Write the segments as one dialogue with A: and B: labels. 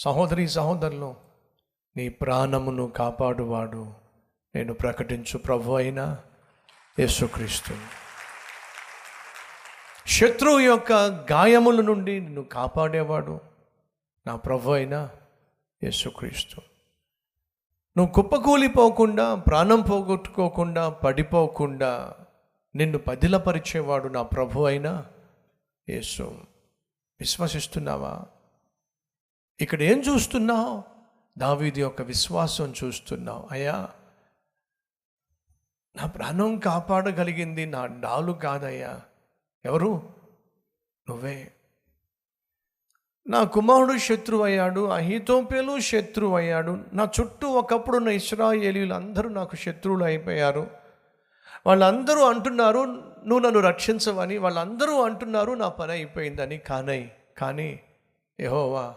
A: సహోదరి సహోదరులు నీ ప్రాణమును కాపాడువాడు నేను ప్రకటించు ప్రభు అయిన యేసుక్రీస్తు. శత్రువు యొక్క గాయముల నుండి నిన్ను కాపాడేవాడు నా ప్రభు అయిన యేసుక్రీస్తు. నువ్వు కుప్పకూలిపోకుండా ప్రాణం పోగొట్టుకోకుండా పడిపోకుండా నిన్ను పదిలపరిచేవాడు నా ప్రభు అయిన యేసు. విశ్వసిస్తున్నావా? ఇక్కడ ఏం చూస్తున్నావు? దావీది యొక్క విశ్వాసం చూస్తున్నావు. అయ్యా నా ప్రాణం కాపాడగలిగింది నా డాలు కాదయ్యా. ఎవరు? నువ్వే. నా కుమారుడు శత్రువు అయ్యాడు అహితోపేలు శత్రువు అయ్యాడు నా చుట్టూ ఒకప్పుడు ఉన్న ఇస్రాయేలీలు అందరూ నాకు శత్రువులు అయిపోయారు. వాళ్ళందరూ అంటున్నారు నువ్వు నన్ను రక్షించవని. వాళ్ళందరూ అంటున్నారు నా పని అయిపోయిందని. కానై కానీ యెహోవా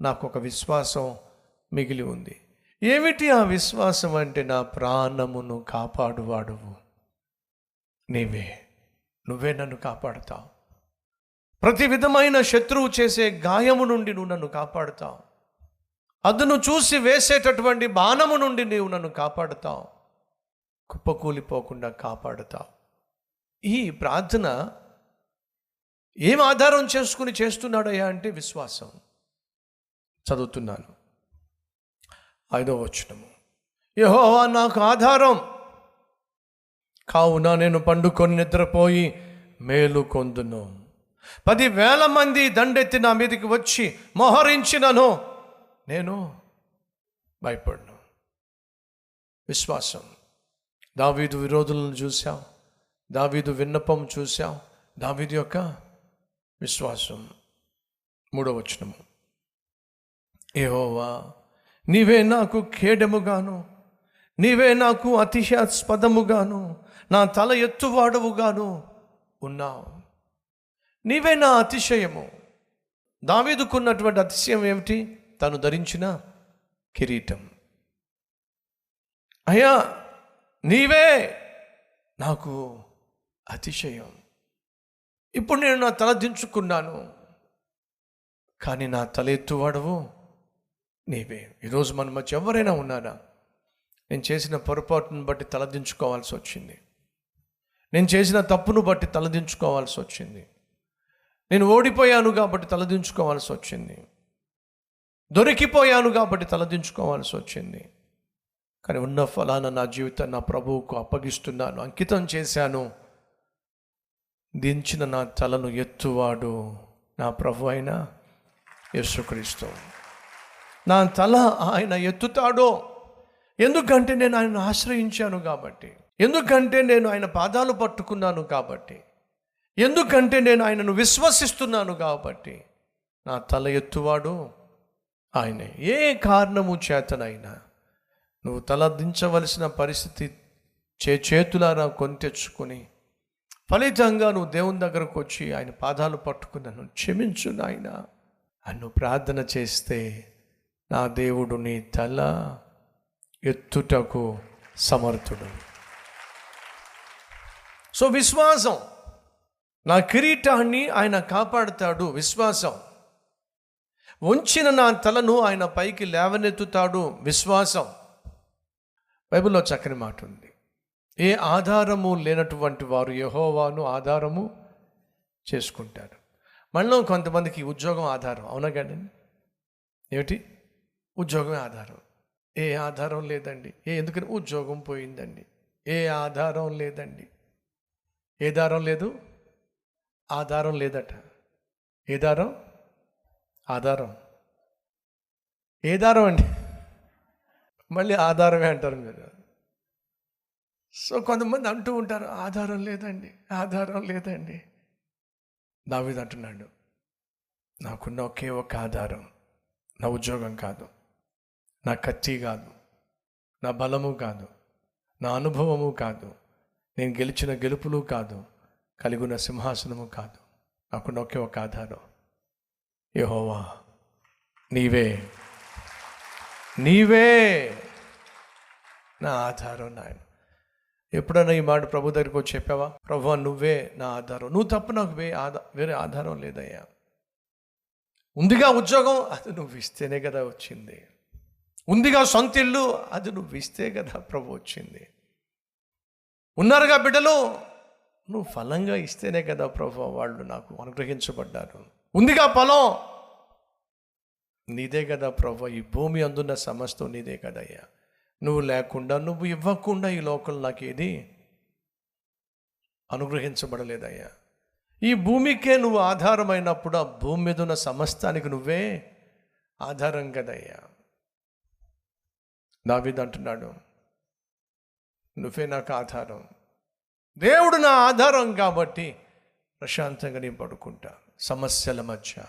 A: నాకు ఒక విశ్వాసం మిగిలి ఉంది. ఏమిటి ఆ విశ్వాసం అంటే నా ప్రాణమును కాపాడువాడువు. నీవే నువ్వే నన్ను కాపాడుతావు. ప్రతి విధమైన శత్రువు చేసే గాయము నుండి నువ్వు నన్ను కాపాడుతావు. అదును చూసి వేసేటటువంటి బాణము నుండి నీవు నన్ను కాపాడుతావు. కుప్పకూలిపోకుండా కాపాడుతావు. ఈ ప్రార్థన ఏం ఆధారం చేసుకుని చేస్తున్నాడయ్యా అంటే విశ్వాసం. చదువుతున్నాను. ఐదో వచనము. యహోవా నాకు ఆధారం. కావున నేను పండుకొని నిద్రపోయి మేలు కొందును. పదివేల మంది దండెత్తి నా మీదకి వచ్చి మోహరించినను. నేను భయపడను. విశ్వాసం. దావీదు విరోధులను చూశాం దావీదు విన్నపం చూశాం దావీదు యొక్క విశ్వాసం. మూడవ వచనము. ఏహోవా నీవే నాకు ఖేడముగాను నీవే నాకు అతిశాస్పదముగాను నా తల ఎత్తువాడవుగాను ఉన్నావు. నీవే నా అతిశయము. దావీదుకున్నటువంటి అతిశయం ఏమిటి? తను ధరించిన కిరీటం. అయ్యా నీవే నాకు అతిశయం. ఇప్పుడు నేను నా తల దించుకున్నాను. కానీ నా తల ఎత్తువాడవు. నీవే. ఈరోజు మన మధ్య ఎవరైనా ఉన్నారా? నేను చేసిన పొరపాటును బట్టి తలదించుకోవాల్సి వచ్చింది. నేను చేసిన తప్పును బట్టి తలదించుకోవాల్సి వచ్చింది. నేను ఓడిపోయాను కాబట్టి తలదించుకోవాల్సి వచ్చింది. దొరికిపోయాను కాబట్టి తలదించుకోవాల్సి వచ్చింది. కానీ ఉన్న ఫలాన నా జీవితాన్ని నా ప్రభువుకు అప్పగిస్తున్నాను అంకితం చేశాను. దించిన నా తలను ఎత్తువాడు నా ప్రభు అయిన యేసుక్రీస్తు. నా తల ఆయన ఎత్తుతాడో? ఎందుకంటే నేను ఆయన ఆశ్రయించాను కాబట్టి. ఎందుకంటే నేను ఆయన పాదాలు పట్టుకున్నాను కాబట్టి. ఎందుకంటే నేను ఆయనను విశ్వసిస్తున్నాను కాబట్టి. నా తల ఎత్తువాడు ఆయనే. ఏ కారణము చేతనైనా నువ్వు తల దించవలసిన పరిస్థితి చే చేతులారా కొని తెచ్చుకొని ఫలితంగా నువ్వు దేవుని దగ్గరకు వచ్చి ఆయన పాదాలు పట్టుకున్నాను. క్షమించు నాయన. అన్ను నువ్వు ప్రార్థన చేస్తే నా దేవుడు నీ తల ఎత్తుటకు సమర్థుడు. సో విశ్వాసం నా కిరీటాన్ని ఆయన కాపాడుతాడు విశ్వాసం. ఉంచిన నా తలను ఆయన పైకి లేవనెత్తుతాడు విశ్వాసం. బైబిల్లో చక్కని మాట ఉంది. ఏ ఆధారము లేనటువంటి వారు యహోవాను ఆధారము చేసుకుంటారు. మనలో కొంతమందికి ఉద్యోగం ఆధారం అవునా కదండి ఏమిటి? ఉద్యోగమే ఆధారం? ఏ ఆధారం లేదండి. ఏ ఎందుకని? ఉద్యోగం పోయిందండి. ఏ ఆధారం లేదండి. ఏ దారం లేదు? ఆధారం లేదట. ఏ దారం? ఆధారం. ఏ దారం అండి? మళ్ళీ ఆధారమే అంటారు మీరు. సో కొంతమంది అంటూ ఉంటారు ఆధారం లేదండి. ఆధారం లేదండి. దావీదు అంటున్నాడు నాకున్న ఒకే ఒక ఆధారం. నా ఉద్యోగం కాదు. నా కత్తి కాదు నా బలము కాదు నా అనుభవము కాదు నేను గెలిచిన గెలుపులు కాదు కలిగిన సింహాసనము కాదు. నాకున్న ఒకే ఒక ఆధారం. యహోవా నీవే నీవే నా ఆధారం నాయన. ఎప్పుడైనా ఈ మాట ప్రభు దగ్గరికి వచ్చి చెప్పావా? ప్రభు నువ్వే నా ఆధారం. నువ్వు తప్ప నాకు వే ఆధా వేరే ఆధారం లేదయ్యా. ఉందిగా ఉద్యోగం అది నువ్వు ఇస్తేనే కదా వచ్చింది. ఉందిగా సొంత ఇల్లు అది నువ్వు ఇస్తే కదా ప్రభు వచ్చింది. ఉన్నారుగా బిడ్డలు నువ్వు ఫలంగా ఇస్తేనే కదా ప్రభు వాళ్ళు నాకు అనుగ్రహించబడ్డారు. ఉందిగా పొలం నీదే కదా ప్రభు ఈ భూమి అందున్న సమస్తం నీదే కదయ్యా. నువ్వు లేకుండా నువ్వు ఇవ్వకుండా ఈ లోకం నాకు ఏది అనుగ్రహించబడలేదయ్యా. ఈ భూమికే నువ్వు ఆధారమైనప్పుడు ఆ భూమి మీద ఉన్న సమస్తానికి నువ్వే ఆధారం కదయ్యా. దావిద్ అంటున్నాడు నువ్వే నాకు ఆధారం. దేవుడు నా ఆధారం కాబట్టి ప్రశాంతంగా నేను పడుకుంటా. సమస్యల మధ్య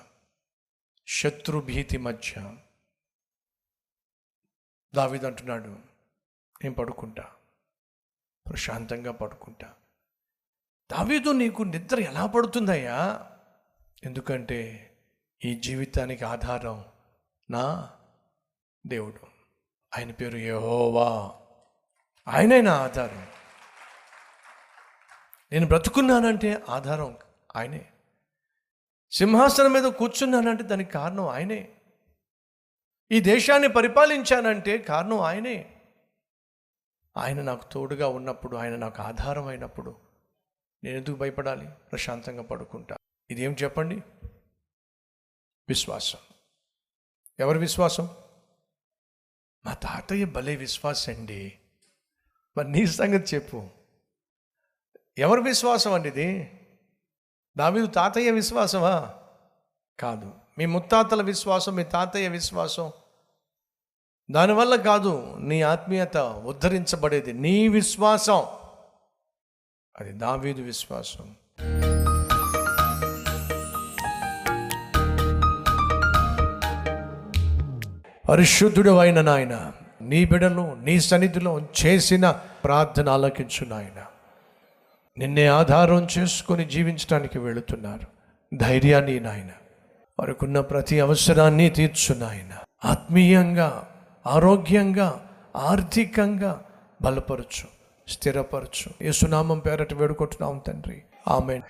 A: శత్రుభీతి మధ్య. దావిద్ అంటున్నాడు నేను పడుకుంటా. ప్రశాంతంగా పడుకుంటా. దావీదు నీకు నిద్ర ఎలా పడుతుందయ్యా? ఎందుకంటే ఈ జీవితానికి ఆధారం నా దేవుడు. ఆయన పేరు యహోవా. ఆయనే నా ఆధారం. నేను బ్రతుకున్నానంటే ఆధారం ఆయనే. సింహాసనం మీద కూర్చున్నానంటే దానికి కారణం ఆయనే. ఈ దేశాన్ని పరిపాలించానంటే కారణం ఆయనే. ఆయన నాకు తోడుగా ఉన్నప్పుడు ఆయన నాకు ఆధారం అయినప్పుడు నేను ఎందుకు భయపడాలి? ప్రశాంతంగా పడుకుంటా. ఇదేం చెప్పండి? విశ్వాసం. ఎవరి విశ్వాసం? మా తాతయ్య భలే విశ్వాసం అండి. మరి నీ సంగతి చెప్పు. ఎవరి విశ్వాసం అండి ఇది? దావీదు తాతయ్య విశ్వాసమా? కాదు. మీ ముత్తాతల విశ్వాసం మీ తాతయ్య విశ్వాసం. దానివల్ల కాదు నీ ఆత్మీయత ఉద్ధరించబడేది. నీ విశ్వాసం. అది దావీదు విశ్వాసం. పరిశుద్ధుడు అయిన నాయన నీ బిడలు నీ సన్నిధిలో చేసిన ప్రార్థన ఆలకించు నాయన. నిన్నే ఆధారం చేసుకొని జీవించడానికి వెళుతున్నారు. ధైర్యాన్ని నాయన వారికున్న ప్రతి అవసరాన్ని తీర్చు నాయన. ఆత్మీయంగా ఆరోగ్యంగా ఆర్థికంగా బలపరచు స్థిరపరచు. యేసునామం పేరట వేడుకుంటున్నాం తండ్రి. ఆమె